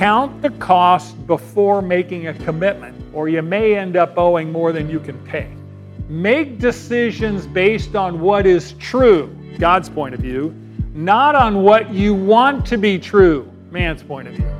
Count the cost before making a commitment, or you may end up owing more than you can pay. Make decisions based on what is true, God's point of view, not on what you want to be true, man's point of view.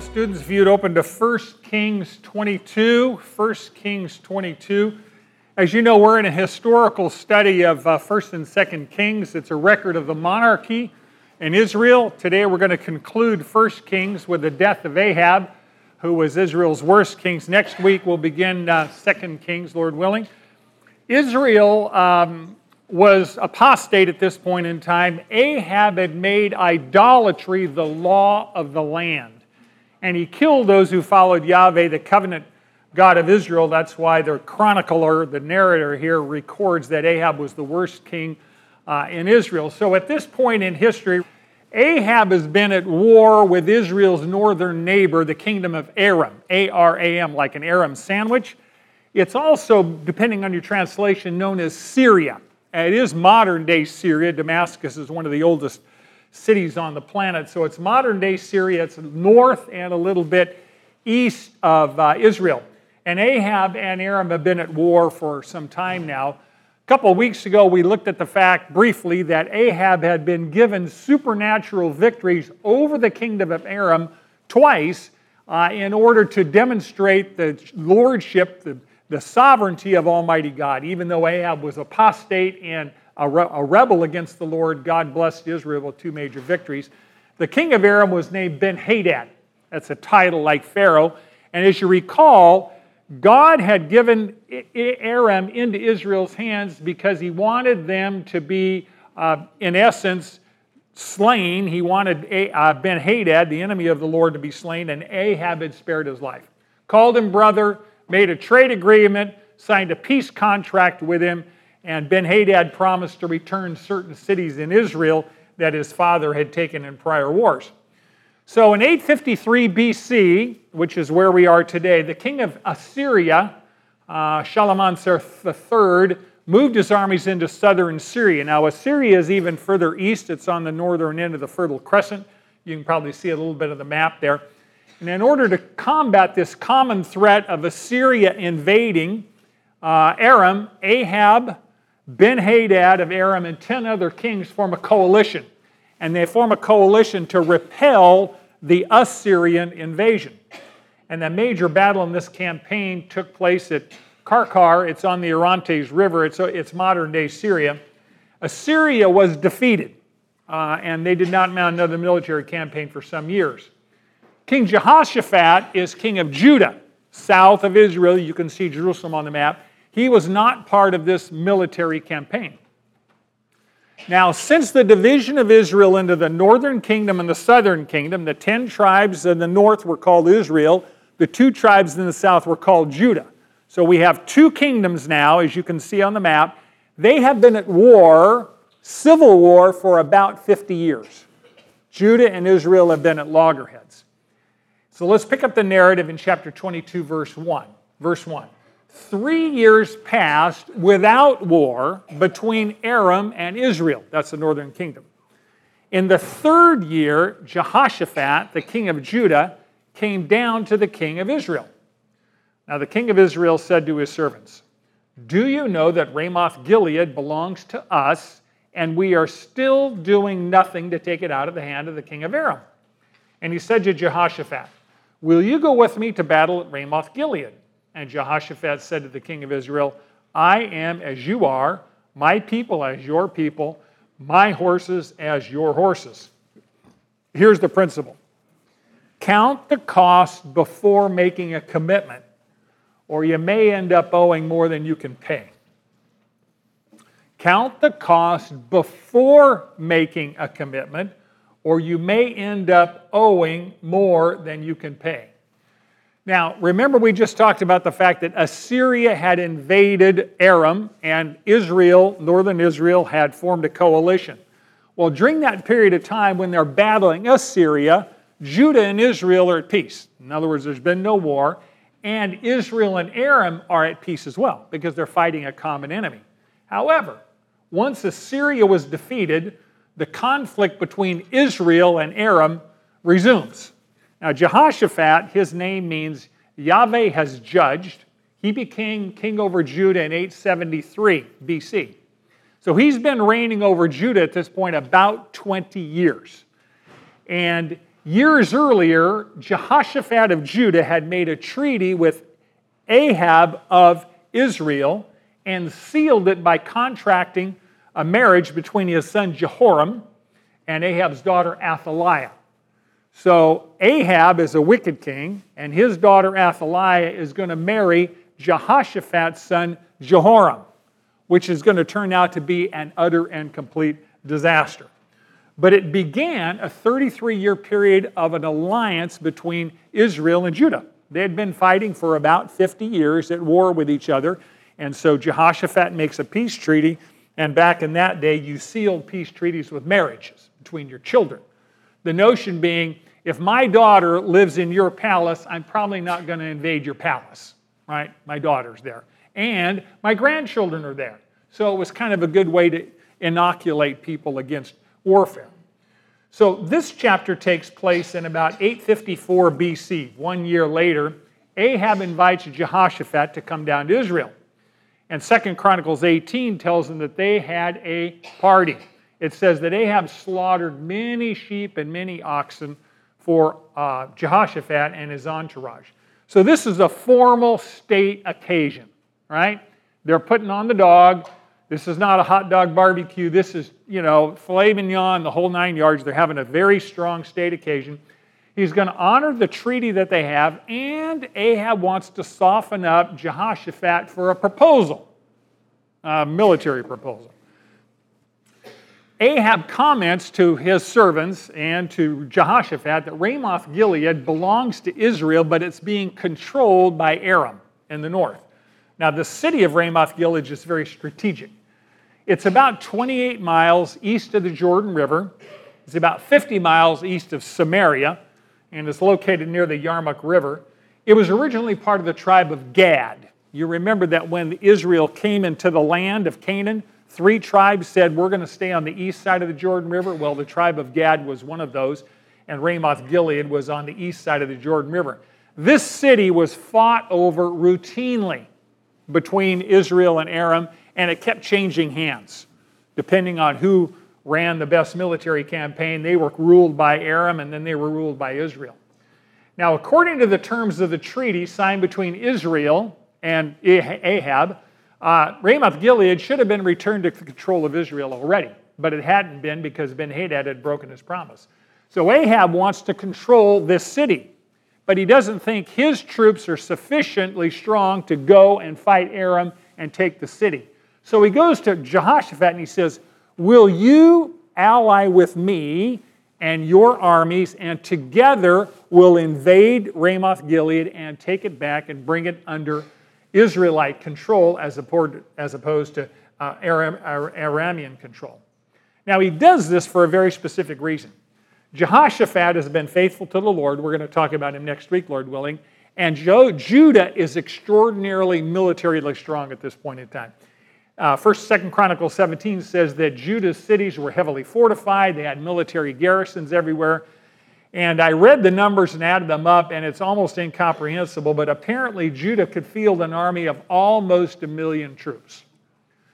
Fellow students, if you'd open to 1 Kings 22, 1 Kings 22. As you know, we're in a historical study of uh, 1st and 2nd Kings. It's a record of the monarchy in Israel. Today we're going to conclude 1 Kings with the death of Ahab, who was Israel's worst king. Next week we'll begin uh, 2nd Kings, Lord willing. Israel um, was apostate at this point in time. Ahab had made idolatry the law of the land and he killed those who followed Yahweh, the covenant God of Israel. That's why the chronicler, the narrator here, records that Ahab was the worst king uh, in Israel. So at this point in history, Ahab has been at war with Israel's northern neighbor, the kingdom of Aram, A R A M, like an Aram sandwich. It's also, depending on your translation, known as Syria. It is modern day Syria. Damascus is one of the oldest cities on the planet. So it's modern day Syria, it's north and a little bit east of uh, Israel. And Ahab and Aram have been at war for some time now. A couple of weeks ago, we looked at the fact briefly that Ahab had been given supernatural victories over the kingdom of Aram twice uh, in order to demonstrate the lordship, the, the sovereignty of Almighty God. Even though Ahab was apostate and a, re- a rebel against the Lord. God blessed Israel with two major victories. The king of Aram was named Ben Hadad. That's a title like Pharaoh. And as you recall, God had given Aram into Israel's hands because he wanted them to be, uh, in essence, slain. He wanted uh, Ben Hadad, the enemy of the Lord, to be slain, and Ahab had spared his life. Called him brother, made a trade agreement, signed a peace contract with him, and Ben Hadad promised to return certain cities in Israel that his father had taken in prior wars. So in 853 BC, which is where we are today, the king of Assyria, uh, Shalmaneser III, moved his armies into southern Syria. Now, Assyria is even further east, it's on the northern end of the Fertile Crescent. You can probably see a little bit of the map there. And in order to combat this common threat of Assyria invading uh, Aram, Ahab, Ben Hadad of Aram and 10 other kings form a coalition, and they form a coalition to repel the Assyrian invasion. And the major battle in this campaign took place at Karkar. It's on the Orontes River, it's, it's modern day Syria. Assyria was defeated, uh, and they did not mount another military campaign for some years. King Jehoshaphat is king of Judah, south of Israel. You can see Jerusalem on the map. He was not part of this military campaign. Now, since the division of Israel into the northern kingdom and the southern kingdom, the 10 tribes in the north were called Israel, the two tribes in the south were called Judah. So we have two kingdoms now, as you can see on the map. They have been at war, civil war, for about 50 years. Judah and Israel have been at loggerheads. So let's pick up the narrative in chapter 22, verse 1. Verse 1 three years passed without war between Aram and Israel. That's the northern kingdom. In the third year, Jehoshaphat, the king of Judah, came down to the king of Israel. Now, the king of Israel said to his servants, Do you know that Ramoth Gilead belongs to us, and we are still doing nothing to take it out of the hand of the king of Aram? And he said to Jehoshaphat, Will you go with me to battle at Ramoth Gilead? And Jehoshaphat said to the king of Israel, I am as you are, my people as your people, my horses as your horses. Here's the principle count the cost before making a commitment, or you may end up owing more than you can pay. count the cost before making a commitment, or you may end up owing more than you can pay. Now, remember, we just talked about the fact that Assyria had invaded Aram and Israel, northern Israel, had formed a coalition. Well, during that period of time when they're battling Assyria, Judah and Israel are at peace. In other words, there's been no war, and Israel and Aram are at peace as well because they're fighting a common enemy. However, once Assyria was defeated, the conflict between Israel and Aram resumes. Now, Jehoshaphat, his name means Yahweh has judged. He became king over Judah in 873 BC. So he's been reigning over Judah at this point about 20 years. And years earlier, Jehoshaphat of Judah had made a treaty with Ahab of Israel and sealed it by contracting a marriage between his son Jehoram and Ahab's daughter Athaliah. So Ahab is a wicked king, and his daughter Athaliah is going to marry Jehoshaphat's son Jehoram, which is going to turn out to be an utter and complete disaster. But it began a 33 year period of an alliance between Israel and Judah. They had been fighting for about 50 years at war with each other. And so Jehoshaphat makes a peace treaty. And back in that day, you sealed peace treaties with marriages between your children. The notion being, if my daughter lives in your palace, I'm probably not going to invade your palace, right? My daughter's there. And my grandchildren are there. So it was kind of a good way to inoculate people against warfare. So this chapter takes place in about 854 BC. One year later, Ahab invites Jehoshaphat to come down to Israel. And Second Chronicles 18 tells them that they had a party it says that Ahab slaughtered many sheep and many oxen for uh, Jehoshaphat and his entourage. So this is a formal state occasion, right? They're putting on the dog. This is not a hot dog barbecue. This is, you know, filet mignon, the whole nine yards. They're having a very strong state occasion. He's going to honor the treaty that they have, and Ahab wants to soften up Jehoshaphat for a proposal, a military proposal. Ahab comments to his servants and to Jehoshaphat that Ramoth Gilead belongs to Israel, but it's being controlled by Aram in the north. Now, the city of Ramoth Gilead is very strategic. It's about 28 miles east of the Jordan River, it's about 50 miles east of Samaria, and it's located near the Yarmuk River. It was originally part of the tribe of Gad. You remember that when Israel came into the land of Canaan, Three tribes said, We're going to stay on the east side of the Jordan River. Well, the tribe of Gad was one of those, and Ramoth Gilead was on the east side of the Jordan River. This city was fought over routinely between Israel and Aram, and it kept changing hands. Depending on who ran the best military campaign, they were ruled by Aram and then they were ruled by Israel. Now, according to the terms of the treaty signed between Israel and Ahab, uh, Ramoth Gilead should have been returned to the control of Israel already, but it hadn't been because Ben Hadad had broken his promise. So Ahab wants to control this city, but he doesn't think his troops are sufficiently strong to go and fight Aram and take the city. So he goes to Jehoshaphat and he says, Will you ally with me and your armies, and together we'll invade Ramoth Gilead and take it back and bring it under Israelite control as opposed to uh, Aram, Aramean control. Now, he does this for a very specific reason. Jehoshaphat has been faithful to the Lord. We're going to talk about him next week, Lord willing. And Judah is extraordinarily militarily strong at this point in time. Uh, First, Second Chronicles 17 says that Judah's cities were heavily fortified. They had military garrisons everywhere. And I read the numbers and added them up, and it's almost incomprehensible, but apparently Judah could field an army of almost a million troops.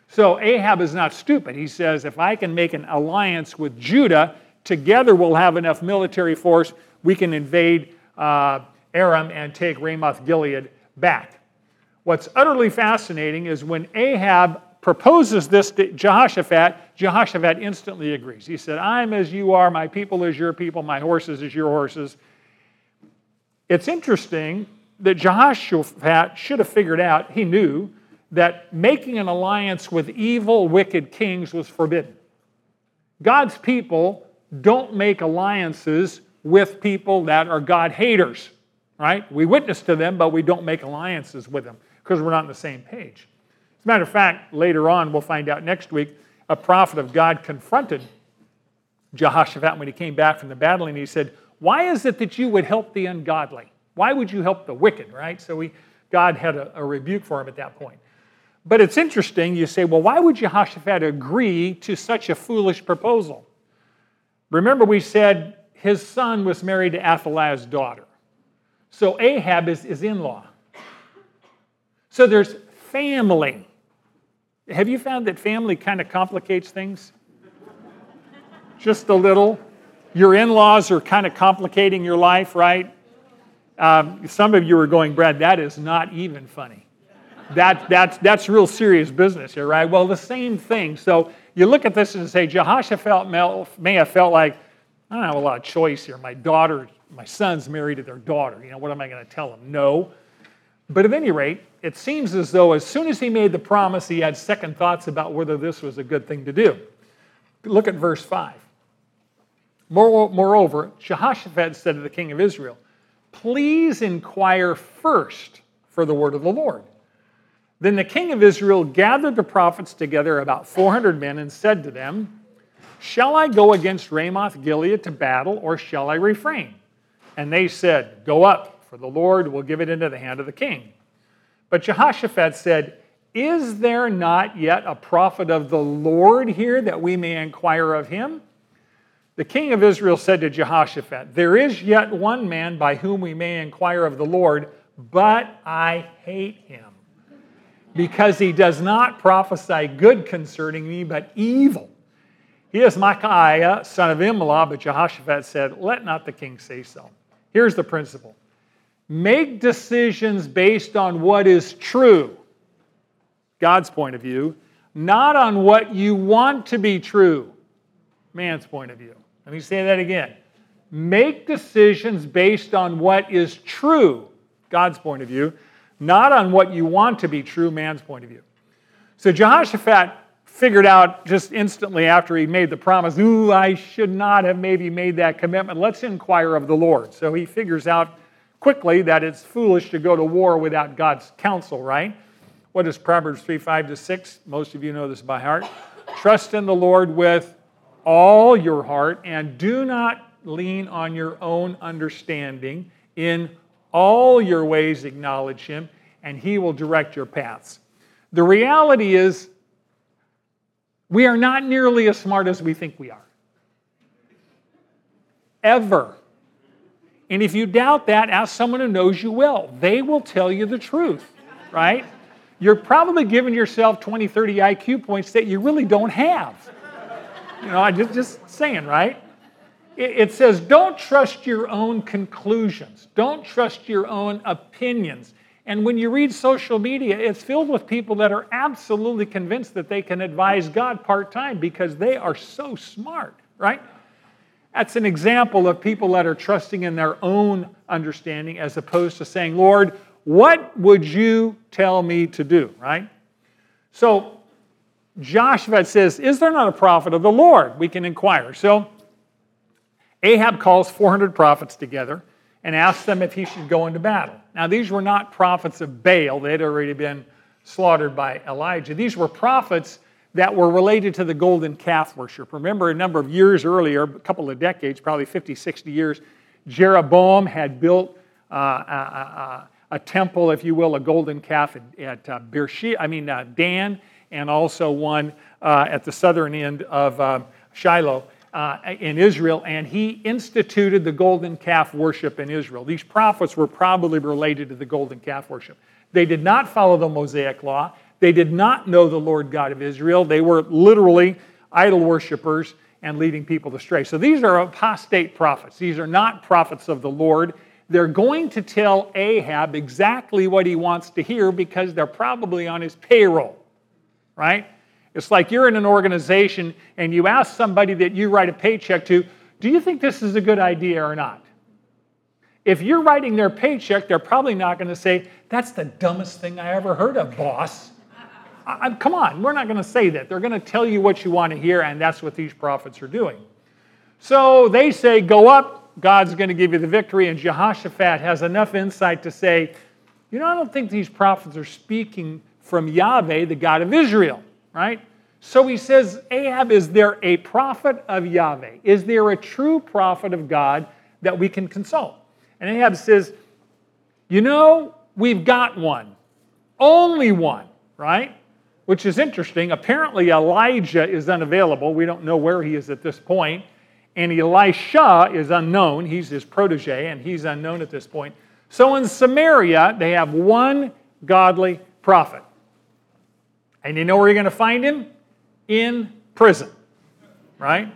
So Ahab is not stupid. He says, if I can make an alliance with Judah, together we'll have enough military force, we can invade uh, Aram and take Ramoth Gilead back. What's utterly fascinating is when Ahab proposes this to Jehoshaphat, Jehoshaphat instantly agrees. He said, I'm as you are, my people is your people, my horses is your horses. It's interesting that Jehoshaphat should have figured out, he knew that making an alliance with evil, wicked kings was forbidden. God's people don't make alliances with people that are God haters, right? We witness to them, but we don't make alliances with them because we're not on the same page. As a matter of fact, later on, we'll find out next week, a prophet of God confronted Jehoshaphat when he came back from the battle and he said, Why is it that you would help the ungodly? Why would you help the wicked, right? So God had a, a rebuke for him at that point. But it's interesting, you say, well, why would Jehoshaphat agree to such a foolish proposal? Remember, we said his son was married to Athaliah's daughter. So Ahab is his in law. So there's family. Have you found that family kind of complicates things? Just a little. Your in laws are kind of complicating your life, right? Um, some of you are going, Brad, that is not even funny. That, that's, that's real serious business here, right? Well, the same thing. So you look at this and say, Jehoshaphat may have felt like, I don't have a lot of choice here. My daughter, my son's married to their daughter. You know, what am I going to tell him? No. But at any rate, it seems as though as soon as he made the promise, he had second thoughts about whether this was a good thing to do. Look at verse 5. Moreover, Jehoshaphat said to the king of Israel, Please inquire first for the word of the Lord. Then the king of Israel gathered the prophets together, about 400 men, and said to them, Shall I go against Ramoth Gilead to battle, or shall I refrain? And they said, Go up, for the Lord will give it into the hand of the king. But Jehoshaphat said, Is there not yet a prophet of the Lord here that we may inquire of him? The king of Israel said to Jehoshaphat, There is yet one man by whom we may inquire of the Lord, but I hate him, because he does not prophesy good concerning me, but evil. He is Micaiah, son of Imlah, but Jehoshaphat said, Let not the king say so. Here's the principle make decisions based on what is true, God's point of view, not on what you want to be true, man's point of view. Let me say that again. Make decisions based on what is true, God's point of view, not on what you want to be true, man's point of view. So Jehoshaphat figured out just instantly after he made the promise, ooh, I should not have maybe made that commitment. Let's inquire of the Lord. So he figures out quickly that it's foolish to go to war without God's counsel, right? What is Proverbs 3 5 to 6? Most of you know this by heart. Trust in the Lord with all your heart and do not lean on your own understanding. In all your ways, acknowledge Him, and He will direct your paths. The reality is, we are not nearly as smart as we think we are. Ever. And if you doubt that, ask someone who knows you well. They will tell you the truth, right? You're probably giving yourself 20, 30 IQ points that you really don't have. You know, I just, just saying, right? It, it says, don't trust your own conclusions, don't trust your own opinions. And when you read social media, it's filled with people that are absolutely convinced that they can advise God part time because they are so smart, right? That's an example of people that are trusting in their own understanding as opposed to saying, Lord, what would you tell me to do, right? So Joshua says, Is there not a prophet of the Lord? We can inquire. So Ahab calls 400 prophets together and asks them if he should go into battle. Now, these were not prophets of Baal, they had already been slaughtered by Elijah. These were prophets that were related to the golden calf worship. Remember, a number of years earlier, a couple of decades, probably 50, 60 years, Jeroboam had built uh, a, a, a, temple, if you will, a golden calf at, at uh, Beersheba, I mean, uh, Dan and also one uh, at the southern end of uh, Shiloh uh, in Israel, and he instituted the golden calf worship in Israel. These prophets were probably related to the golden calf worship. They did not follow the Mosaic law. They did not know the Lord God of Israel. They were literally idol worshippers and leading people astray. So these are apostate prophets. These are not prophets of the Lord. They're going to tell Ahab exactly what he wants to hear because they're probably on his payroll right? It's like you're in an organization and you ask somebody that you write a paycheck to, do you think this is a good idea or not? If you're writing their paycheck, they're probably not going to say, that's the dumbest thing I ever heard of, boss. I, come on, we're not going to say that. They're going to tell you what you want to hear, and that's what these prophets are doing. So they say, Go up, God's going to give you the victory. And Jehoshaphat has enough insight to say, You know, I don't think these prophets are speaking from Yahweh, the God of Israel, right? So he says, Ahab, is there a prophet of Yahweh? Is there a true prophet of God that we can consult? And Ahab says, You know, we've got one, only one, right? Which is interesting. Apparently, Elijah is unavailable. We don't know where he is at this point. And Elisha is unknown. He's his protege, and he's unknown at this point. So in Samaria, they have one godly prophet. And you know where you're going to find him? In prison, right?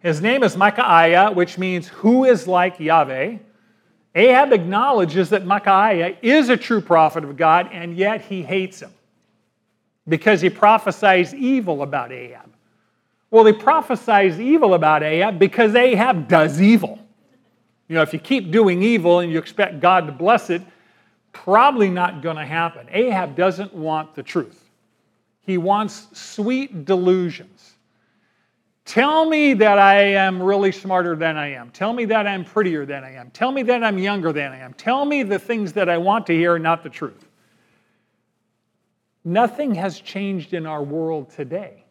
His name is Micaiah, which means who is like Yahweh. Ahab acknowledges that Micaiah is a true prophet of God, and yet he hates him because he prophesies evil about Ahab. Well, he prophesies evil about Ahab because Ahab does evil. You know, if you keep doing evil and you expect God to bless it, probably not going to happen. Ahab doesn't want the truth, he wants sweet delusions. Tell me that I am really smarter than I am. Tell me that I'm prettier than I am. Tell me that I'm younger than I am. Tell me the things that I want to hear, not the truth. Nothing has changed in our world today.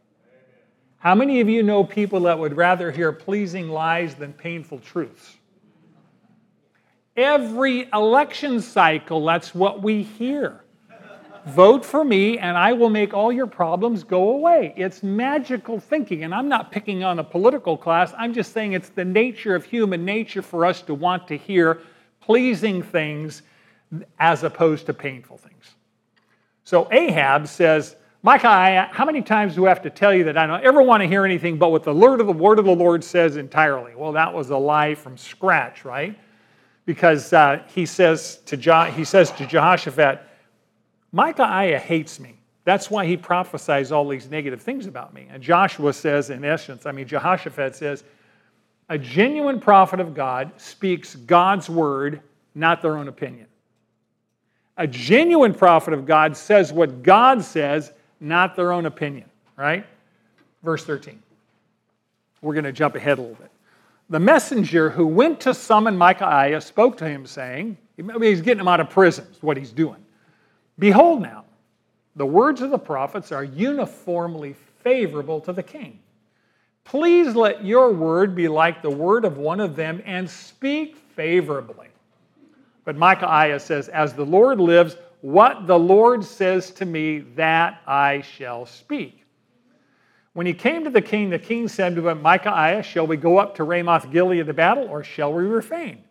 How many of you know people that would rather hear pleasing lies than painful truths? Every election cycle, that's what we hear. Vote for me, and I will make all your problems go away. It's magical thinking, and I'm not picking on a political class. I'm just saying it's the nature of human nature for us to want to hear pleasing things as opposed to painful things. So Ahab says, Micah, how many times do I have to tell you that I don't ever want to hear anything but what the word of the word of the Lord says entirely? Well, that was a lie from scratch, right? Because uh, he says to jo- he says to Jehoshaphat, Micaiah hates me. That's why he prophesies all these negative things about me. And Joshua says, in essence, I mean, Jehoshaphat says, a genuine prophet of God speaks God's word, not their own opinion. A genuine prophet of God says what God says, not their own opinion, right? Verse 13. We're going to jump ahead a little bit. The messenger who went to summon Micaiah spoke to him, saying, he's getting him out of prison, is what he's doing. Behold, now, the words of the prophets are uniformly favorable to the king. Please let your word be like the word of one of them and speak favorably. But Micaiah says, As the Lord lives, what the Lord says to me, that I shall speak. When he came to the king, the king said to him, Micaiah, shall we go up to Ramoth Gilead to battle, or shall we refrain?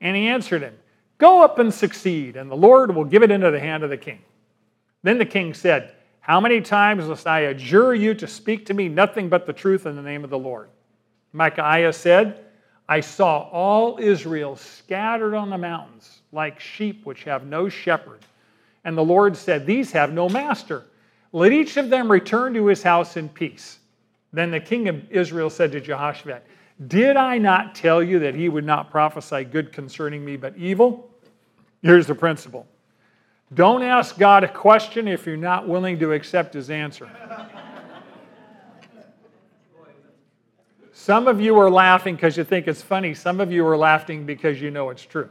And he answered him, Go up and succeed, and the Lord will give it into the hand of the king. Then the king said, How many times must I adjure you to speak to me nothing but the truth in the name of the Lord? Micaiah said, I saw all Israel scattered on the mountains like sheep which have no shepherd. And the Lord said, These have no master. Let each of them return to his house in peace. Then the king of Israel said to Jehoshaphat, Did I not tell you that he would not prophesy good concerning me, but evil? Here's the principle don't ask God a question if you're not willing to accept his answer. Some of you are laughing because you think it's funny. Some of you are laughing because you know it's true.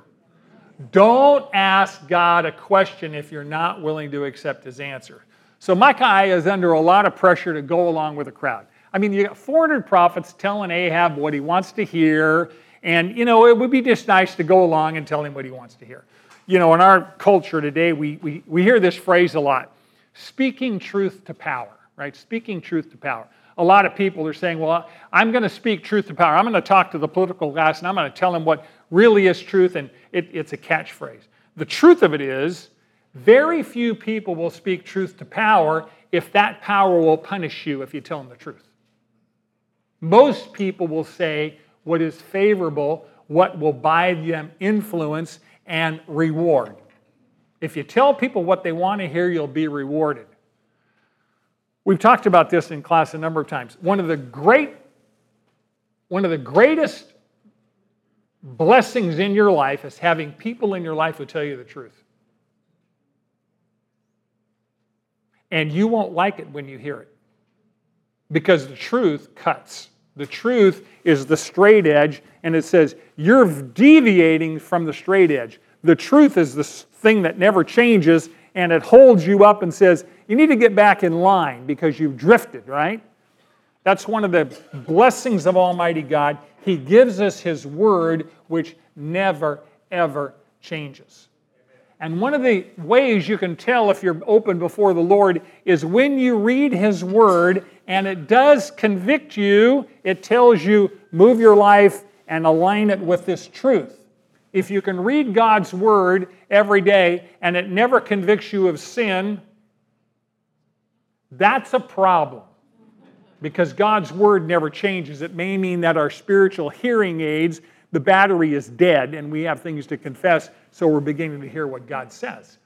Don't ask God a question if you're not willing to accept his answer. So Micaiah is under a lot of pressure to go along with the crowd. I mean, you got 400 prophets telling Ahab what he wants to hear, and you know, it would be just nice to go along and tell him what he wants to hear. You know, in our culture today, we, we, we hear this phrase a lot speaking truth to power, right? Speaking truth to power. A lot of people are saying, well, I'm going to speak truth to power. I'm going to talk to the political guys and I'm going to tell them what really is truth, and it, it's a catchphrase. The truth of it is, very few people will speak truth to power if that power will punish you if you tell them the truth. Most people will say what is favorable, what will buy them influence and reward. If you tell people what they want to hear, you'll be rewarded. We've talked about this in class a number of times. One of the great one of the greatest blessings in your life is having people in your life who tell you the truth. And you won't like it when you hear it because the truth cuts. The truth is the straight edge, and it says, You're deviating from the straight edge. The truth is the thing that never changes, and it holds you up and says, You need to get back in line because you've drifted, right? That's one of the blessings of Almighty God. He gives us His Word, which never, ever changes. And one of the ways you can tell if you're open before the Lord is when you read His Word and it does convict you, it tells you, move your life and align it with this truth. If you can read God's Word every day and it never convicts you of sin, that's a problem because God's Word never changes. It may mean that our spiritual hearing aids, the battery is dead and we have things to confess, so we're beginning to hear what God says.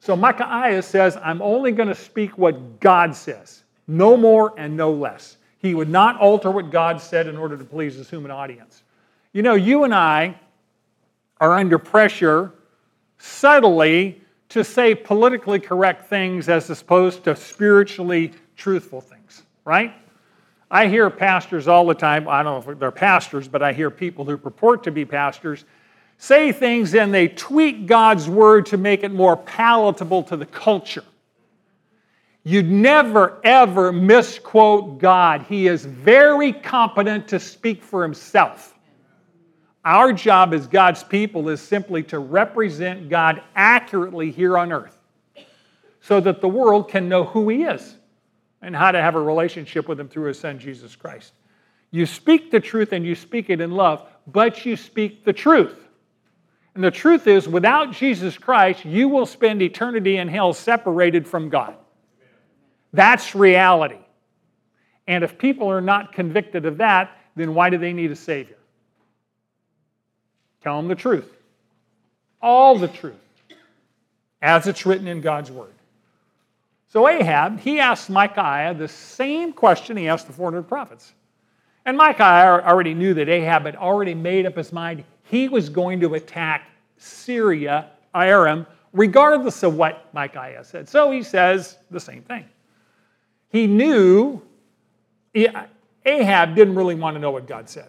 So Micaiah says, I'm only going to speak what God says, no more and no less. He would not alter what God said in order to please his human audience. You know, you and I are under pressure subtly to say politically correct things as opposed to spiritually truthful things, right? I hear pastors all the time, I don't know if they're pastors, but I hear people who purport to be pastors say things and they tweak God's word to make it more palatable to the culture. You'd never, ever misquote God. He is very competent to speak for himself. Our job as God's people is simply to represent God accurately here on earth so that the world can know who He is and how to have a relationship with Him through His Son, Jesus Christ. You speak the truth and you speak it in love, but you speak the truth. And the truth is, without Jesus Christ, you will spend eternity in hell separated from God. That's reality. And if people are not convicted of that, then why do they need a Savior? Tell them the truth. All the truth, as it's written in God's Word. So Ahab, he asked Micaiah the same question he asked the 400 prophets. And Micaiah already knew that Ahab had already made up his mind he was going to attack Syria, Aram, regardless of what Micaiah said. So he says the same thing. He knew Ahab didn't really want to know what God said.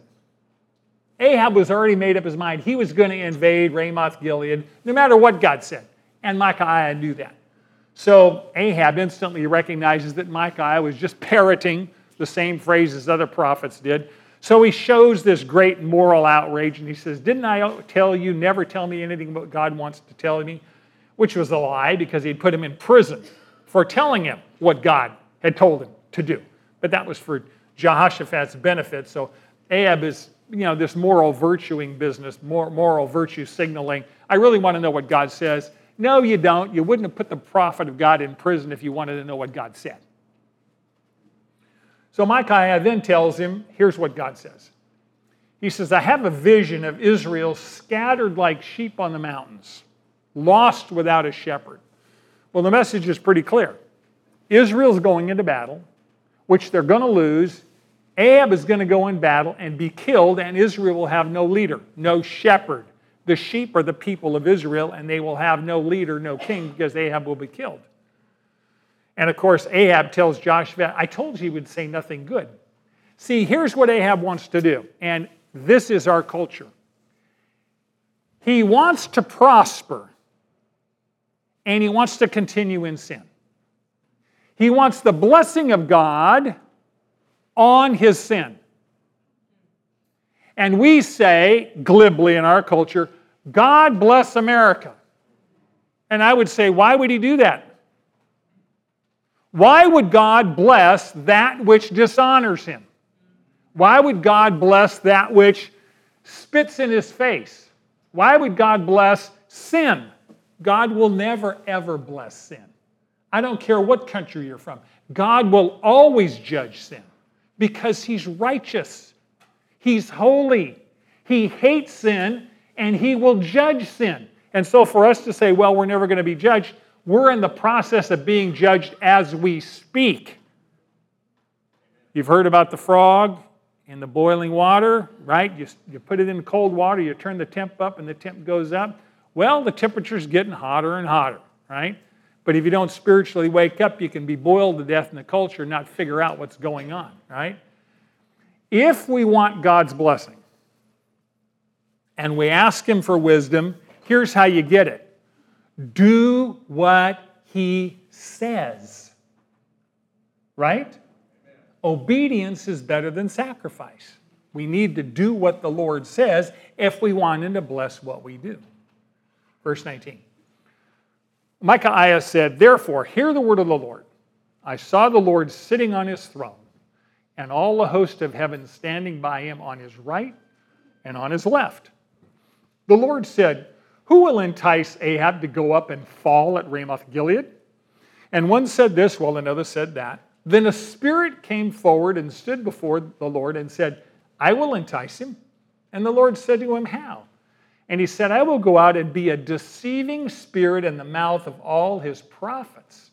Ahab was already made up his mind. He was going to invade Ramoth Gilead no matter what God said. And Micaiah knew that. So Ahab instantly recognizes that Micaiah was just parroting the same phrases other prophets did. So he shows this great moral outrage and he says, Didn't I tell you, never tell me anything what God wants to tell me? Which was a lie because he'd put him in prison for telling him what God had told him to do. But that was for Jehoshaphat's benefit. So Ahab is you know, this moral virtuing business, moral virtue signaling. I really want to know what God says. No, you don't. You wouldn't have put the prophet of God in prison if you wanted to know what God said. So Micaiah then tells him, here's what God says. He says, I have a vision of Israel scattered like sheep on the mountains, lost without a shepherd. Well, the message is pretty clear. Israel's going into battle, which they're going to lose, Ahab is going to go in battle and be killed, and Israel will have no leader, no shepherd. The sheep are the people of Israel, and they will have no leader, no king, because Ahab will be killed. And of course, Ahab tells Joshua, I told you he would say nothing good. See, here's what Ahab wants to do, and this is our culture. He wants to prosper, and he wants to continue in sin. He wants the blessing of God on his sin. And we say, glibly in our culture, God bless America. And I would say, why would he do that? Why would God bless that which dishonors him? Why would God bless that which spits in his face? Why would God bless sin? God will never, ever bless sin. I don't care what country you're from. God will always judge sin because he's righteous, he's holy, he hates sin, and he will judge sin. And so, for us to say, well, we're never going to be judged, we're in the process of being judged as we speak. You've heard about the frog in the boiling water, right? You, you put it in cold water, you turn the temp up, and the temp goes up. Well, the temperature's getting hotter and hotter, right? But if you don't spiritually wake up, you can be boiled to death in the culture and not figure out what's going on, right? If we want God's blessing and we ask Him for wisdom, here's how you get it do what He says, right? Obedience is better than sacrifice. We need to do what the Lord says if we want Him to bless what we do. Verse 19. Micaiah said, Therefore, hear the word of the Lord. I saw the Lord sitting on his throne, and all the host of heaven standing by him on his right and on his left. The Lord said, Who will entice Ahab to go up and fall at Ramoth Gilead? And one said this, while another said that. Then a spirit came forward and stood before the Lord and said, I will entice him. And the Lord said to him, How? And he said, I will go out and be a deceiving spirit in the mouth of all his prophets.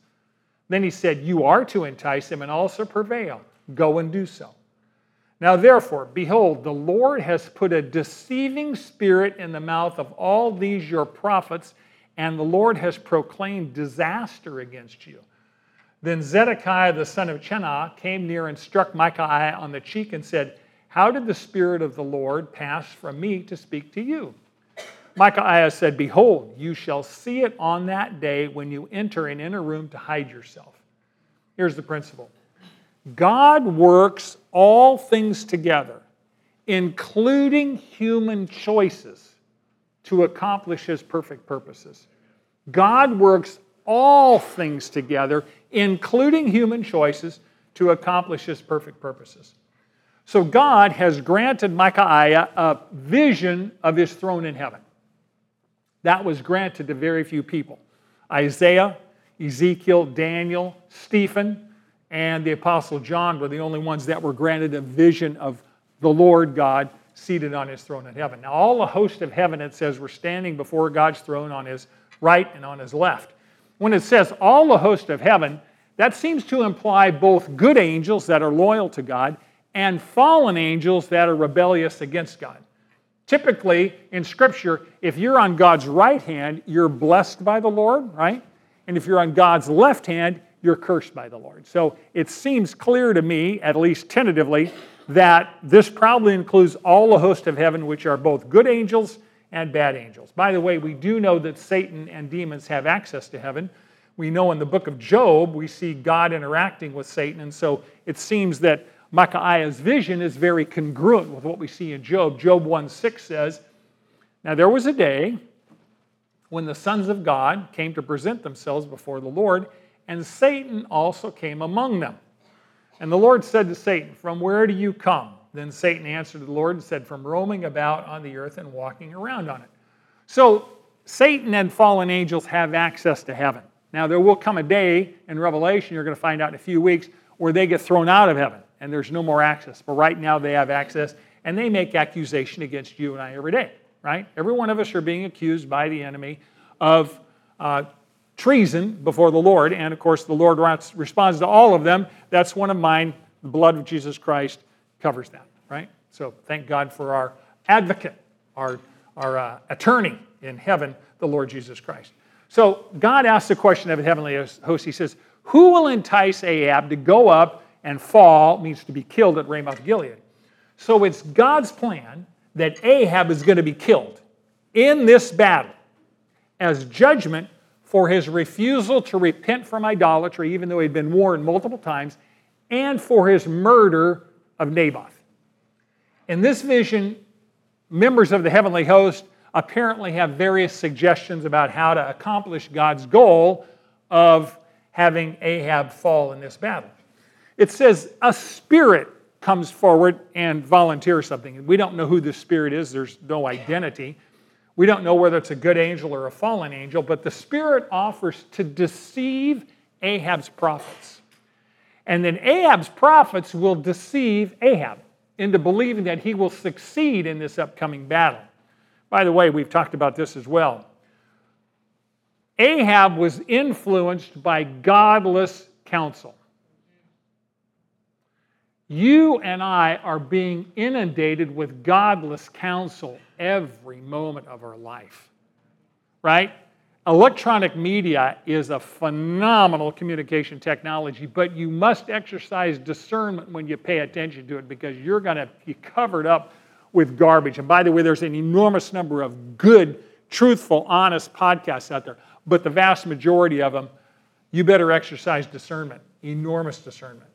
Then he said, You are to entice him and also prevail. Go and do so. Now, therefore, behold, the Lord has put a deceiving spirit in the mouth of all these your prophets, and the Lord has proclaimed disaster against you. Then Zedekiah the son of Chenaanah came near and struck Micaiah on the cheek and said, How did the Spirit of the Lord pass from me to speak to you? Micaiah said, Behold, you shall see it on that day when you enter an inner room to hide yourself. Here's the principle God works all things together, including human choices, to accomplish his perfect purposes. God works all things together, including human choices, to accomplish his perfect purposes. So God has granted Micaiah a vision of his throne in heaven. That was granted to very few people Isaiah, Ezekiel, Daniel, Stephen, and the Apostle John were the only ones that were granted a vision of the Lord God seated on his throne in heaven. Now, all the host of heaven, it says, were standing before God's throne on his right and on his left. When it says all the host of heaven, that seems to imply both good angels that are loyal to God and fallen angels that are rebellious against God. Typically, in Scripture, if you're on God's right hand, you're blessed by the Lord, right? And if you're on God's left hand, you're cursed by the Lord. So it seems clear to me, at least tentatively, that this probably includes all the host of heaven, which are both good angels and bad angels. By the way, we do know that Satan and demons have access to heaven. We know in the book of Job, we see God interacting with Satan, and so it seems that Micaiah's vision is very congruent with what we see in Job. Job 1 6 says, Now there was a day when the sons of God came to present themselves before the Lord, and Satan also came among them. And the Lord said to Satan, From where do you come? Then Satan answered the Lord and said, From roaming about on the earth and walking around on it. So Satan and fallen angels have access to heaven. Now, there will come a day in Revelation, you're going to find out in a few weeks, where they get thrown out of heaven and there's no more access. But right now they have access and they make accusation against you and I every day, right? Every one of us are being accused by the enemy of uh, treason before the Lord. And of course, the Lord responds to all of them. That's one of mine. The blood of Jesus Christ covers that, right? So thank God for our advocate, our, our uh, attorney in heaven, the Lord Jesus Christ. So God asks the question of the heavenly host. He says, Who will entice Ahab to go up and fall means to be killed at Ramoth Gilead. So it's God's plan that Ahab is going to be killed in this battle as judgment for his refusal to repent from idolatry, even though he'd been warned multiple times, and for his murder of Naboth. In this vision, members of the heavenly host apparently have various suggestions about how to accomplish God's goal of having Ahab fall in this battle. It says a spirit comes forward and volunteers something. We don't know who this spirit is, there's no identity. We don't know whether it's a good angel or a fallen angel, but the spirit offers to deceive Ahab's prophets. And then Ahab's prophets will deceive Ahab into believing that he will succeed in this upcoming battle. By the way, we've talked about this as well. Ahab was influenced by godless counsel. You and I are being inundated with godless counsel every moment of our life, right? Electronic media is a phenomenal communication technology, but you must exercise discernment when you pay attention to it because you're going to be covered up with garbage. And by the way, there's an enormous number of good, truthful, honest podcasts out there, but the vast majority of them, you better exercise discernment, enormous discernment.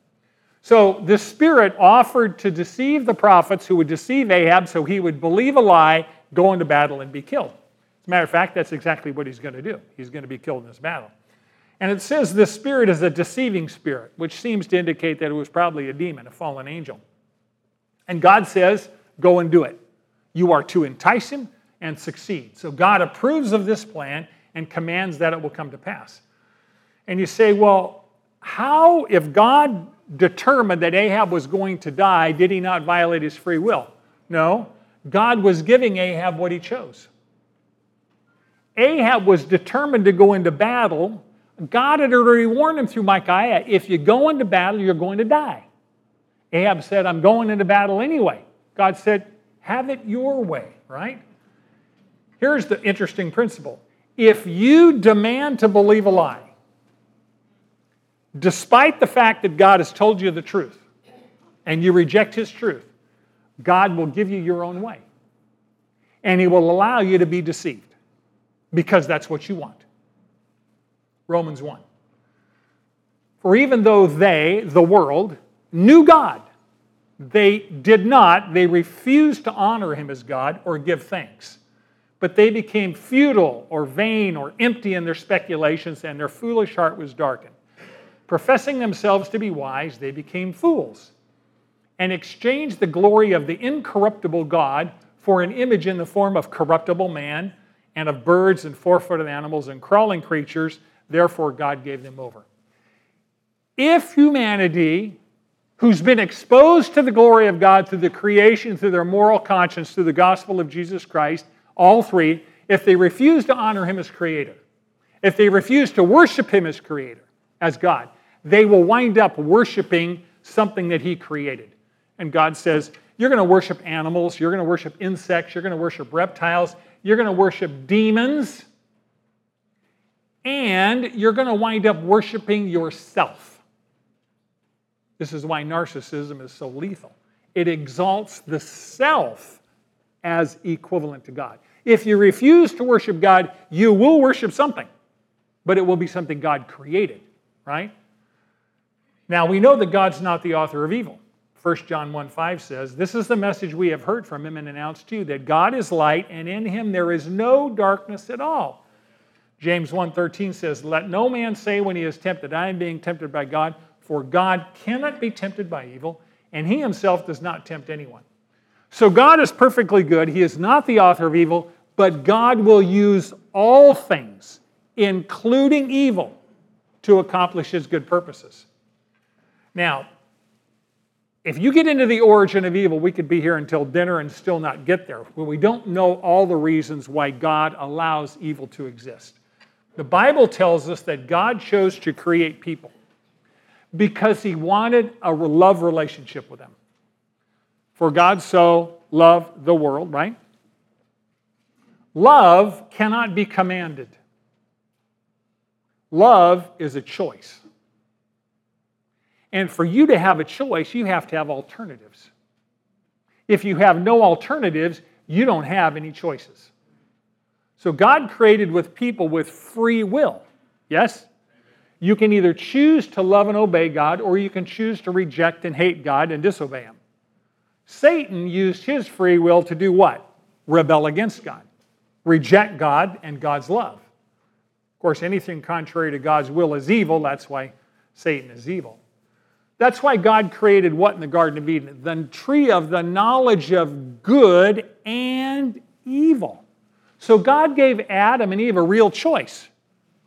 So the Spirit offered to deceive the prophets who would deceive Ahab so he would believe a lie, go into battle, and be killed. As a matter of fact, that's exactly what he's going to do. He's going to be killed in this battle. And it says this spirit is a deceiving spirit, which seems to indicate that it was probably a demon, a fallen angel. And God says, go and do it. You are to entice him and succeed. So God approves of this plan and commands that it will come to pass. And you say, well, how, if God determined that Ahab was going to die, did he not violate his free will? No. God was giving Ahab what he chose. Ahab was determined to go into battle. God had already warned him through Micaiah if you go into battle, you're going to die. Ahab said, I'm going into battle anyway. God said, Have it your way, right? Here's the interesting principle if you demand to believe a lie, despite the fact that God has told you the truth, and you reject his truth, God will give you your own way. And he will allow you to be deceived because that's what you want. Romans 1. For even though they, the world, knew God, they did not, they refused to honor him as God or give thanks. But they became futile or vain or empty in their speculations, and their foolish heart was darkened. Professing themselves to be wise, they became fools and exchanged the glory of the incorruptible God for an image in the form of corruptible man and of birds and four footed animals and crawling creatures. Therefore, God gave them over. If humanity, who's been exposed to the glory of God through the creation, through their moral conscience, through the gospel of Jesus Christ, all three, if they refuse to honor Him as Creator, if they refuse to worship Him as Creator, as God, they will wind up worshiping something that He created. And God says, You're going to worship animals, you're going to worship insects, you're going to worship reptiles, you're going to worship demons, and you're going to wind up worshiping yourself. This is why narcissism is so lethal. It exalts the self as equivalent to God. If you refuse to worship God, you will worship something, but it will be something God created, right? Now, we know that God's not the author of evil. 1 John 1 5 says, This is the message we have heard from him and announced to you, that God is light, and in him there is no darkness at all. James 1:13 says, Let no man say when he is tempted, I am being tempted by God, for God cannot be tempted by evil, and he himself does not tempt anyone. So God is perfectly good. He is not the author of evil, but God will use all things, including evil, to accomplish his good purposes. Now, if you get into the origin of evil, we could be here until dinner and still not get there. Well, we don't know all the reasons why God allows evil to exist. The Bible tells us that God chose to create people because he wanted a love relationship with them. For God so loved the world, right? Love cannot be commanded. Love is a choice. And for you to have a choice, you have to have alternatives. If you have no alternatives, you don't have any choices. So God created with people with free will. Yes? You can either choose to love and obey God, or you can choose to reject and hate God and disobey Him. Satan used his free will to do what? Rebel against God, reject God and God's love. Of course, anything contrary to God's will is evil. That's why Satan is evil. That's why God created what in the Garden of Eden? The tree of the knowledge of good and evil. So God gave Adam and Eve a real choice.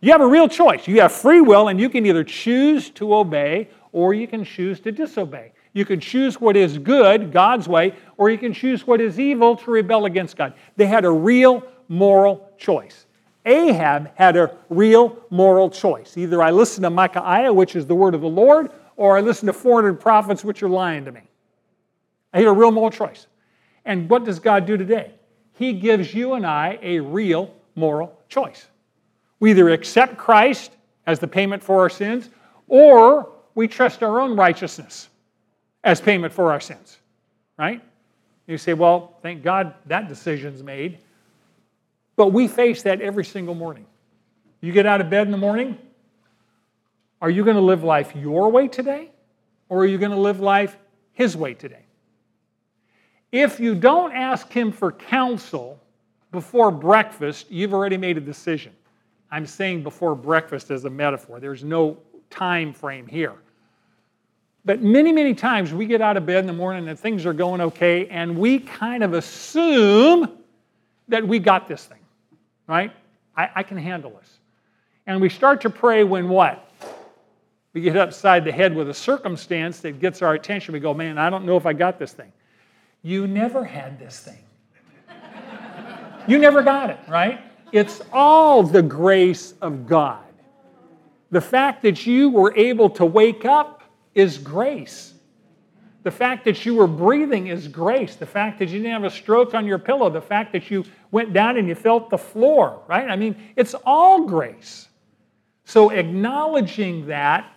You have a real choice. You have free will, and you can either choose to obey or you can choose to disobey. You can choose what is good, God's way, or you can choose what is evil to rebel against God. They had a real moral choice. Ahab had a real moral choice. Either I listen to Micaiah, which is the word of the Lord, or I listen to 400 prophets which are lying to me. I had a real moral choice. And what does God do today? He gives you and I a real moral choice. We either accept Christ as the payment for our sins, or we trust our own righteousness as payment for our sins, right? You say, well, thank God that decision's made. But we face that every single morning. You get out of bed in the morning, are you going to live life your way today? Or are you going to live life His way today? If you don't ask Him for counsel before breakfast, you've already made a decision. I'm saying before breakfast as a metaphor, there's no time frame here. But many, many times we get out of bed in the morning and things are going okay, and we kind of assume that we got this thing, right? I, I can handle this. And we start to pray when what? We get upside the head with a circumstance that gets our attention. We go, man, I don't know if I got this thing. You never had this thing. you never got it, right? It's all the grace of God. The fact that you were able to wake up is grace. The fact that you were breathing is grace. The fact that you didn't have a stroke on your pillow, the fact that you went down and you felt the floor, right? I mean, it's all grace. So acknowledging that,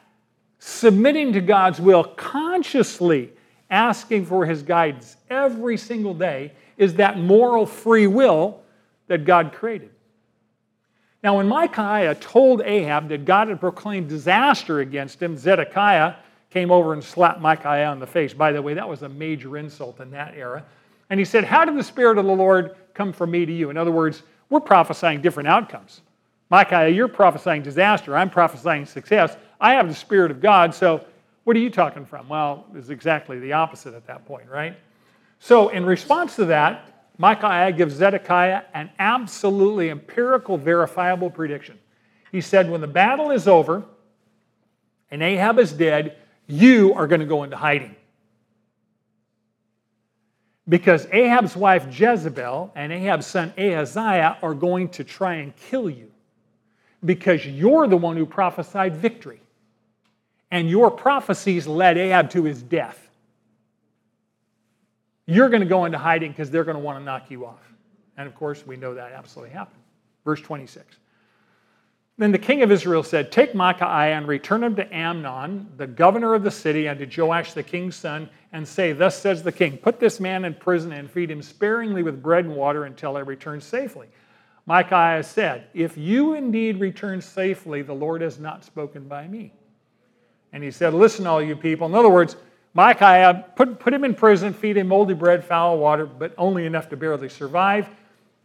submitting to God's will, consciously asking for his guidance every single day is that moral free will that God created. Now, when Micaiah told Ahab that God had proclaimed disaster against him, Zedekiah came over and slapped Micaiah on the face. By the way, that was a major insult in that era. And he said, How did the Spirit of the Lord come from me to you? In other words, we're prophesying different outcomes. Micaiah, you're prophesying disaster. I'm prophesying success. I have the Spirit of God, so what are you talking from? Well, it's exactly the opposite at that point, right? So, in response to that, Micaiah gives Zedekiah an absolutely empirical, verifiable prediction. He said, When the battle is over and Ahab is dead, you are going to go into hiding. Because Ahab's wife Jezebel and Ahab's son Ahaziah are going to try and kill you because you're the one who prophesied victory. And your prophecies led Ahab to his death. You're going to go into hiding because they're going to want to knock you off. And of course, we know that absolutely happened. Verse 26. Then the king of Israel said, Take Micaiah and return him to Amnon, the governor of the city, and to Joash the king's son, and say, Thus says the king, Put this man in prison and feed him sparingly with bread and water until I return safely. Micaiah said, If you indeed return safely, the Lord has not spoken by me. And he said, Listen, all you people. In other words, Micaiah, put, put him in prison, feed him moldy bread, foul water, but only enough to barely survive.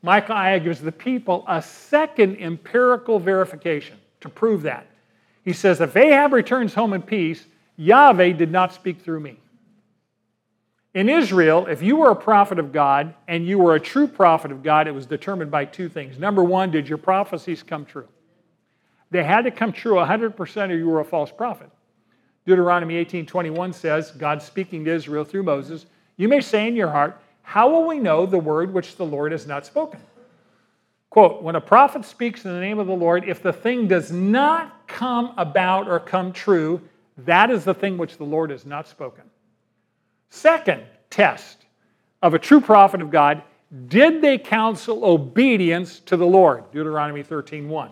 Micaiah gives the people a second empirical verification to prove that. He says, If Ahab returns home in peace, Yahweh did not speak through me. In Israel, if you were a prophet of God and you were a true prophet of God, it was determined by two things. Number one, did your prophecies come true? They had to come true 100% or you were a false prophet. Deuteronomy 18:21 says, God speaking to Israel through Moses, you may say in your heart, how will we know the word which the Lord has not spoken? Quote, when a prophet speaks in the name of the Lord, if the thing does not come about or come true, that is the thing which the Lord has not spoken. Second test of a true prophet of God, did they counsel obedience to the Lord? Deuteronomy 13:1.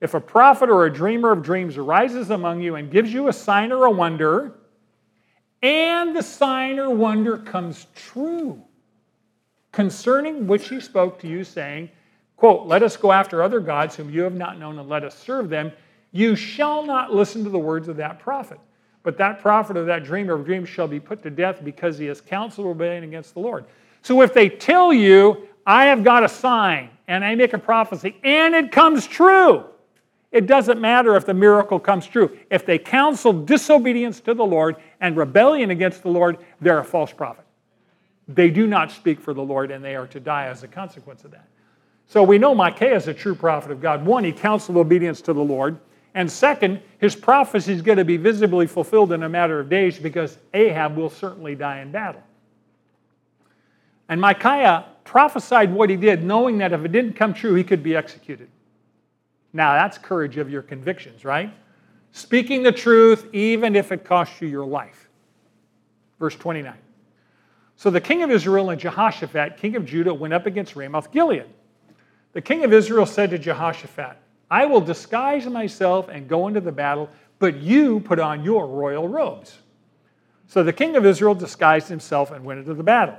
If a prophet or a dreamer of dreams arises among you and gives you a sign or a wonder, and the sign or wonder comes true, concerning which he spoke to you, saying, quote, Let us go after other gods whom you have not known and let us serve them. You shall not listen to the words of that prophet. But that prophet or that dreamer of dreams shall be put to death because he has counseled rebellion against the Lord. So if they tell you, I have got a sign and I make a prophecy and it comes true, it doesn't matter if the miracle comes true. If they counsel disobedience to the Lord and rebellion against the Lord, they're a false prophet. They do not speak for the Lord, and they are to die as a consequence of that. So we know Micaiah is a true prophet of God. One, he counseled obedience to the Lord. And second, his prophecy is going to be visibly fulfilled in a matter of days because Ahab will certainly die in battle. And Micaiah prophesied what he did, knowing that if it didn't come true, he could be executed. Now, that's courage of your convictions, right? Speaking the truth, even if it costs you your life. Verse 29. So the king of Israel and Jehoshaphat, king of Judah, went up against Ramoth Gilead. The king of Israel said to Jehoshaphat, I will disguise myself and go into the battle, but you put on your royal robes. So the king of Israel disguised himself and went into the battle.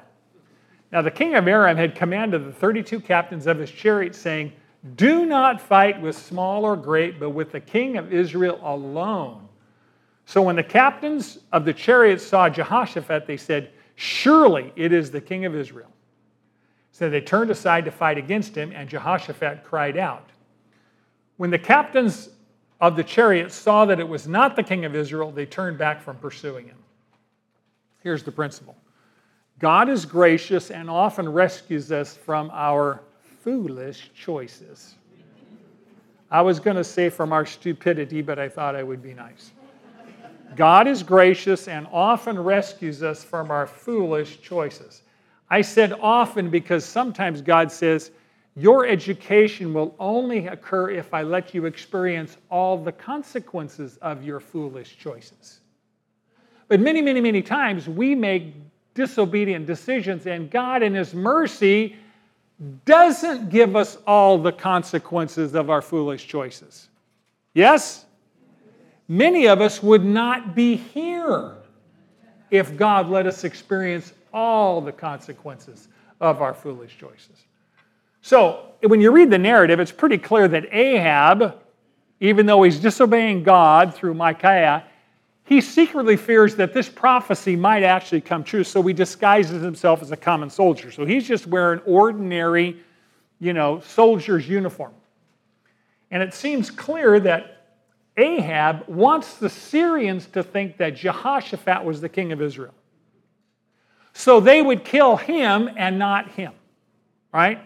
Now the king of Aram had commanded the 32 captains of his chariots, saying, Do not fight with small or great, but with the king of Israel alone. So when the captains of the chariots saw Jehoshaphat, they said, Surely it is the king of Israel. So they turned aside to fight against him, and Jehoshaphat cried out. When the captains of the chariots saw that it was not the king of Israel, they turned back from pursuing him. Here's the principle God is gracious and often rescues us from our foolish choices. I was going to say from our stupidity, but I thought I would be nice. God is gracious and often rescues us from our foolish choices. I said often because sometimes God says, Your education will only occur if I let you experience all the consequences of your foolish choices. But many, many, many times we make disobedient decisions, and God, in His mercy, doesn't give us all the consequences of our foolish choices. Yes? Many of us would not be here if God let us experience all the consequences of our foolish choices. So, when you read the narrative, it's pretty clear that Ahab, even though he's disobeying God through Micaiah, he secretly fears that this prophecy might actually come true, so he disguises himself as a common soldier. So he's just wearing ordinary, you know, soldier's uniform. And it seems clear that Ahab wants the Syrians to think that Jehoshaphat was the king of Israel. So they would kill him and not him, right?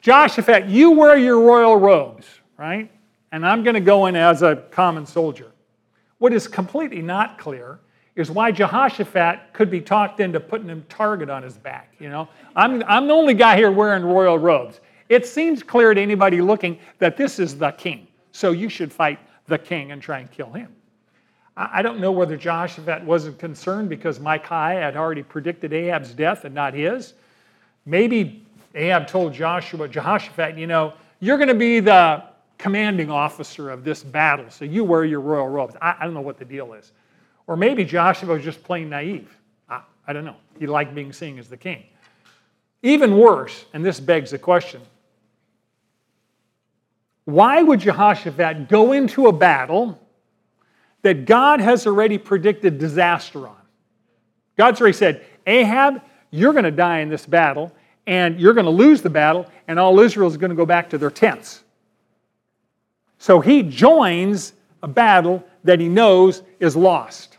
Jehoshaphat, you wear your royal robes, right? And I'm going to go in as a common soldier. What is completely not clear is why Jehoshaphat could be talked into putting a target on his back. You know, I'm, I'm the only guy here wearing royal robes. It seems clear to anybody looking that this is the king. So you should fight the king and try and kill him. I don't know whether Jehoshaphat wasn't concerned because Micaiah had already predicted Ahab's death and not his. Maybe Ahab told Joshua, Jehoshaphat, you know, you're going to be the commanding officer of this battle, so you wear your royal robes. I, I don't know what the deal is. Or maybe Joshua was just plain naive. I, I don't know. He liked being seen as the king. Even worse, and this begs the question why would Jehoshaphat go into a battle that God has already predicted disaster on? God's already said, Ahab, you're going to die in this battle, and you're going to lose the battle, and all Israel is going to go back to their tents. So he joins a battle that he knows is lost.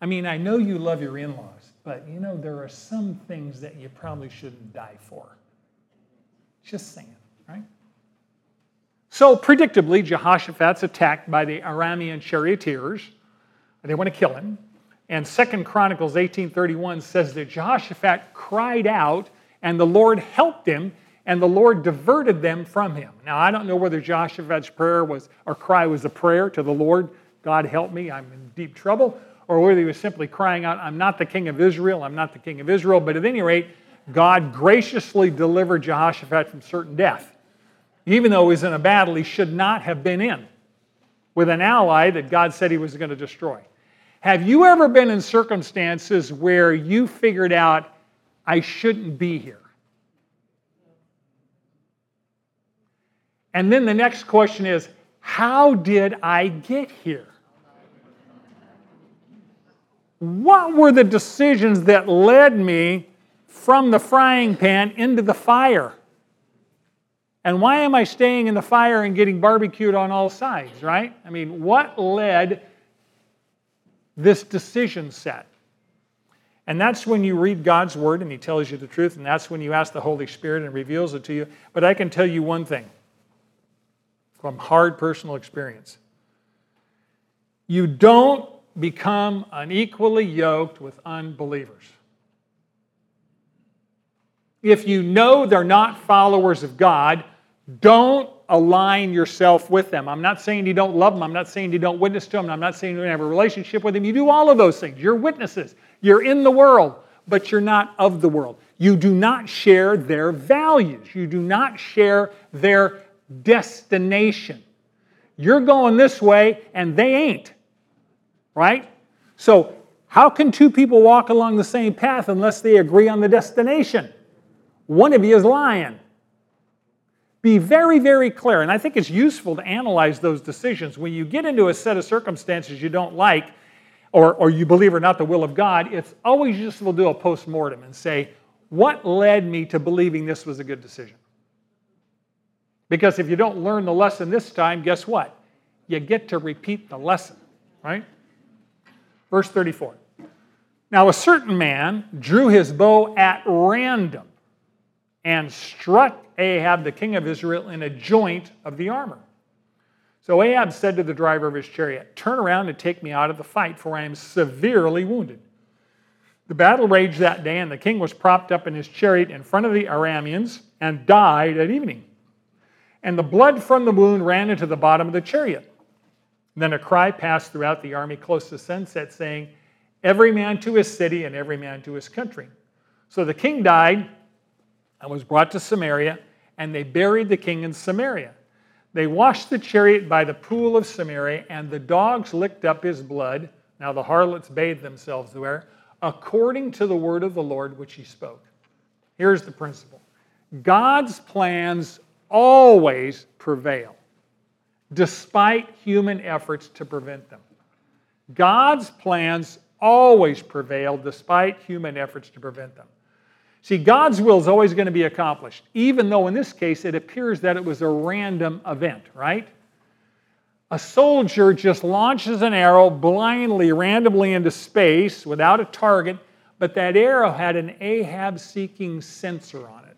I mean, I know you love your in laws, but you know, there are some things that you probably shouldn't die for. Just saying. Right? So, predictably, Jehoshaphat's attacked by the Aramean charioteers. They want to kill him. And Second Chronicles 18:31 says that Jehoshaphat cried out, and the Lord helped him, and the Lord diverted them from him. Now, I don't know whether Jehoshaphat's prayer was or cry was a prayer to the Lord, God help me, I'm in deep trouble, or whether he was simply crying out, I'm not the king of Israel, I'm not the king of Israel. But at any rate, God graciously delivered Jehoshaphat from certain death even though he was in a battle he should not have been in with an ally that God said he was going to destroy. Have you ever been in circumstances where you figured out, I shouldn't be here? And then the next question is, how did I get here? What were the decisions that led me from the frying pan into the fire? And why am I staying in the fire and getting barbecued on all sides, right? I mean, what led this decision set? And that's when you read God's word and He tells you the truth, and that's when you ask the Holy Spirit and reveals it to you. But I can tell you one thing from hard personal experience you don't become unequally yoked with unbelievers. If you know they're not followers of God, don't align yourself with them. I'm not saying you don't love them. I'm not saying you don't witness to them. I'm not saying you don't have a relationship with them. You do all of those things. You're witnesses. You're in the world, but you're not of the world. You do not share their values. You do not share their destination. You're going this way and they ain't, right? So, how can two people walk along the same path unless they agree on the destination? One of you is lying. Be very, very clear. And I think it's useful to analyze those decisions. When you get into a set of circumstances you don't like, or, or you believe are not the will of God, it's always useful to do a post mortem and say, what led me to believing this was a good decision? Because if you don't learn the lesson this time, guess what? You get to repeat the lesson, right? Verse 34. Now, a certain man drew his bow at random and struck Ahab, the king of Israel, in a joint of the armor. So Ahab said to the driver of his chariot, Turn around and take me out of the fight, for I am severely wounded. The battle raged that day, and the king was propped up in his chariot in front of the Arameans and died at evening. And the blood from the wound ran into the bottom of the chariot. Then a cry passed throughout the army close to sunset, saying, Every man to his city and every man to his country. So the king died and was brought to Samaria, and they buried the king in Samaria. They washed the chariot by the pool of Samaria, and the dogs licked up his blood. Now the harlots bathed themselves there, according to the word of the Lord which he spoke. Here's the principle God's plans always prevail despite human efforts to prevent them. God's plans always prevail despite human efforts to prevent them. See, God's will is always going to be accomplished, even though in this case it appears that it was a random event, right? A soldier just launches an arrow blindly, randomly into space without a target, but that arrow had an Ahab seeking sensor on it,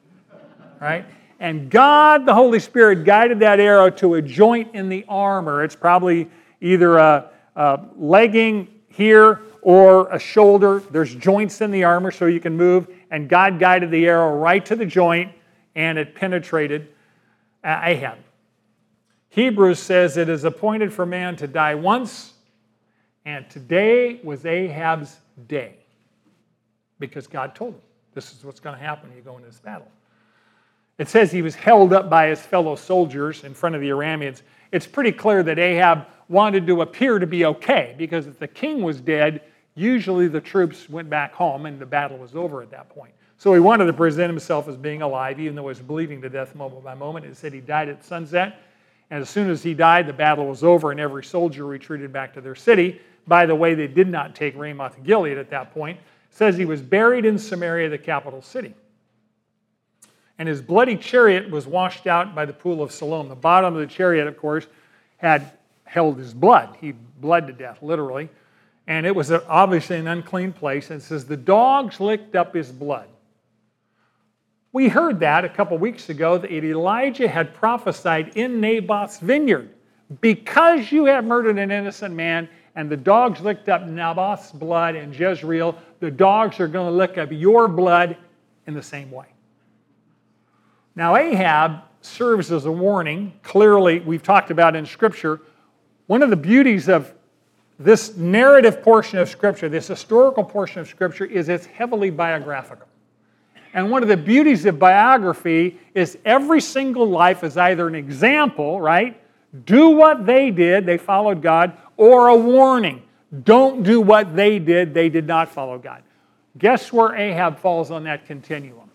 right? And God, the Holy Spirit, guided that arrow to a joint in the armor. It's probably either a, a legging here or a shoulder. There's joints in the armor so you can move. And God guided the arrow right to the joint and it penetrated Ahab. Hebrews says it is appointed for man to die once, and today was Ahab's day because God told him this is what's going to happen you go into this battle. It says he was held up by his fellow soldiers in front of the Arameans. It's pretty clear that Ahab wanted to appear to be okay because if the king was dead, usually the troops went back home and the battle was over at that point. So he wanted to present himself as being alive, even though he was bleeding to death moment by moment. It said he died at sunset. And as soon as he died, the battle was over and every soldier retreated back to their city. By the way, they did not take Ramoth Gilead at that point. It says he was buried in Samaria, the capital city and his bloody chariot was washed out by the pool of Siloam. The bottom of the chariot, of course, had held his blood. He bled to death, literally. And it was obviously an unclean place. And it says, The dogs licked up his blood. We heard that a couple weeks ago that Elijah had prophesied in Naboth's vineyard. Because you have murdered an innocent man and the dogs licked up Naboth's blood in Jezreel, the dogs are going to lick up your blood in the same way. Now, Ahab serves as a warning. Clearly, we've talked about in Scripture. One of the beauties of this narrative portion of Scripture, this historical portion of Scripture, is it's heavily biographical. And one of the beauties of biography is every single life is either an example, right? Do what they did, they followed God, or a warning. Don't do what they did, they did not follow God. Guess where Ahab falls on that continuum?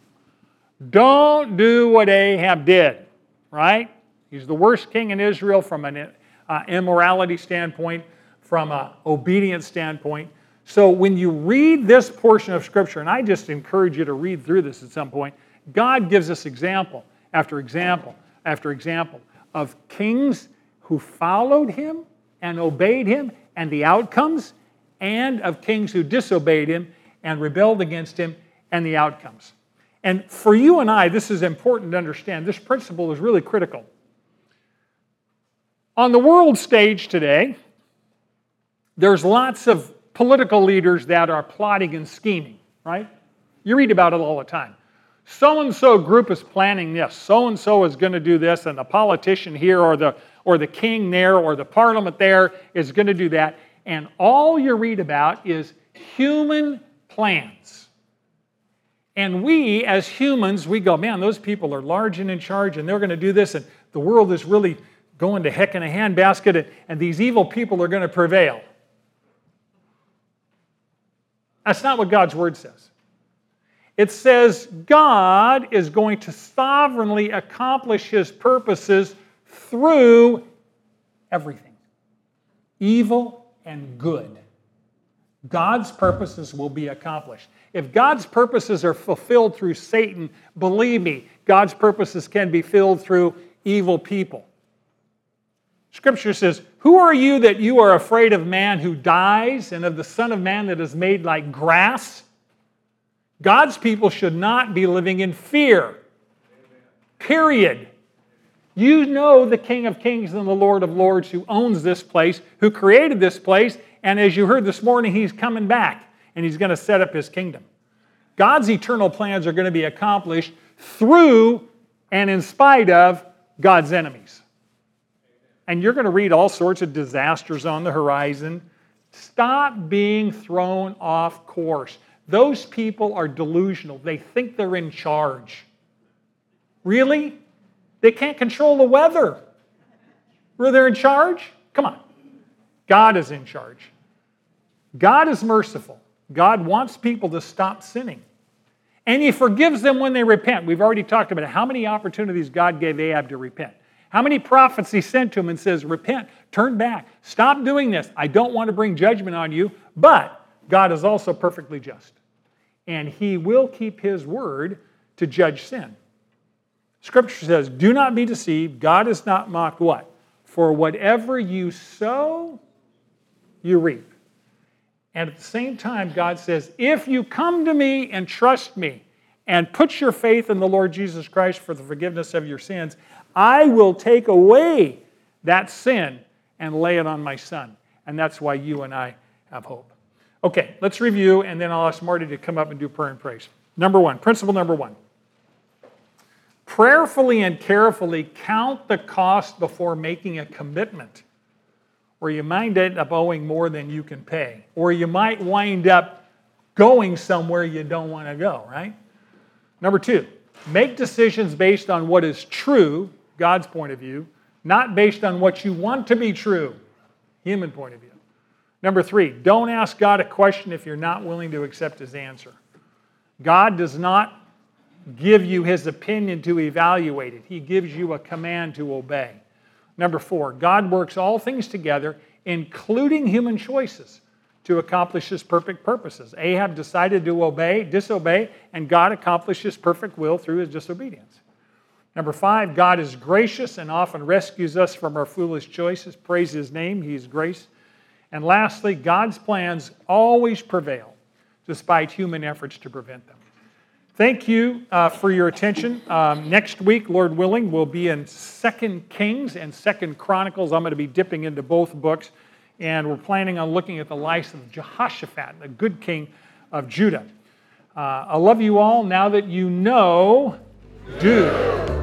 Don't do what Ahab did, right? He's the worst king in Israel from an uh, immorality standpoint, from an obedience standpoint. So when you read this portion of Scripture, and I just encourage you to read through this at some point, God gives us example after example after example of kings who followed him and obeyed him and the outcomes, and of kings who disobeyed him and rebelled against him and the outcomes. And for you and I, this is important to understand. This principle is really critical. On the world stage today, there's lots of political leaders that are plotting and scheming, right? You read about it all the time. So and so group is planning this. So and so is going to do this, and the politician here, or the or the king there, or the parliament there is going to do that. And all you read about is human plans. And we, as humans, we go, man, those people are large and in charge and they're going to do this. And the world is really going to heck in a handbasket and, and these evil people are going to prevail. That's not what God's word says. It says God is going to sovereignly accomplish his purposes through everything evil and good. God's purposes will be accomplished. If God's purposes are fulfilled through Satan, believe me, God's purposes can be filled through evil people. Scripture says, Who are you that you are afraid of man who dies and of the Son of Man that is made like grass? God's people should not be living in fear. Period. You know the King of Kings and the Lord of Lords who owns this place, who created this place, and as you heard this morning, he's coming back and he's going to set up his kingdom. God's eternal plans are going to be accomplished through and in spite of God's enemies. And you're going to read all sorts of disasters on the horizon. Stop being thrown off course. Those people are delusional. They think they're in charge. Really? They can't control the weather. Were they in charge? Come on. God is in charge. God is merciful. God wants people to stop sinning. And He forgives them when they repent. We've already talked about. How many opportunities God gave Ahab to repent? How many prophets He sent to him and says, Repent, turn back, stop doing this. I don't want to bring judgment on you, but God is also perfectly just. And He will keep His word to judge sin. Scripture says, Do not be deceived. God is not mocked what? For whatever you sow, you reap. And at the same time, God says, if you come to me and trust me and put your faith in the Lord Jesus Christ for the forgiveness of your sins, I will take away that sin and lay it on my son. And that's why you and I have hope. Okay, let's review, and then I'll ask Marty to come up and do prayer and praise. Number one, principle number one prayerfully and carefully count the cost before making a commitment or you might end up owing more than you can pay, or you might wind up going somewhere you don't want to go, right? Number two, make decisions based on what is true, God's point of view, not based on what you want to be true, human point of view. Number three, don't ask God a question if you're not willing to accept his answer. God does not give you his opinion to evaluate it, he gives you a command to obey. Number four, God works all things together, including human choices, to accomplish his perfect purposes. Ahab decided to obey, disobey, and God accomplished his perfect will through his disobedience. Number five, God is gracious and often rescues us from our foolish choices. Praise his name, he's grace. And lastly, God's plans always prevail, despite human efforts to prevent them. Thank you uh, for your attention. Um, next week, Lord willing, we'll be in Second Kings and Second Chronicles. I'm going to be dipping into both books, and we're planning on looking at the life of Jehoshaphat, the good king of Judah. Uh, I love you all. Now that you know, do.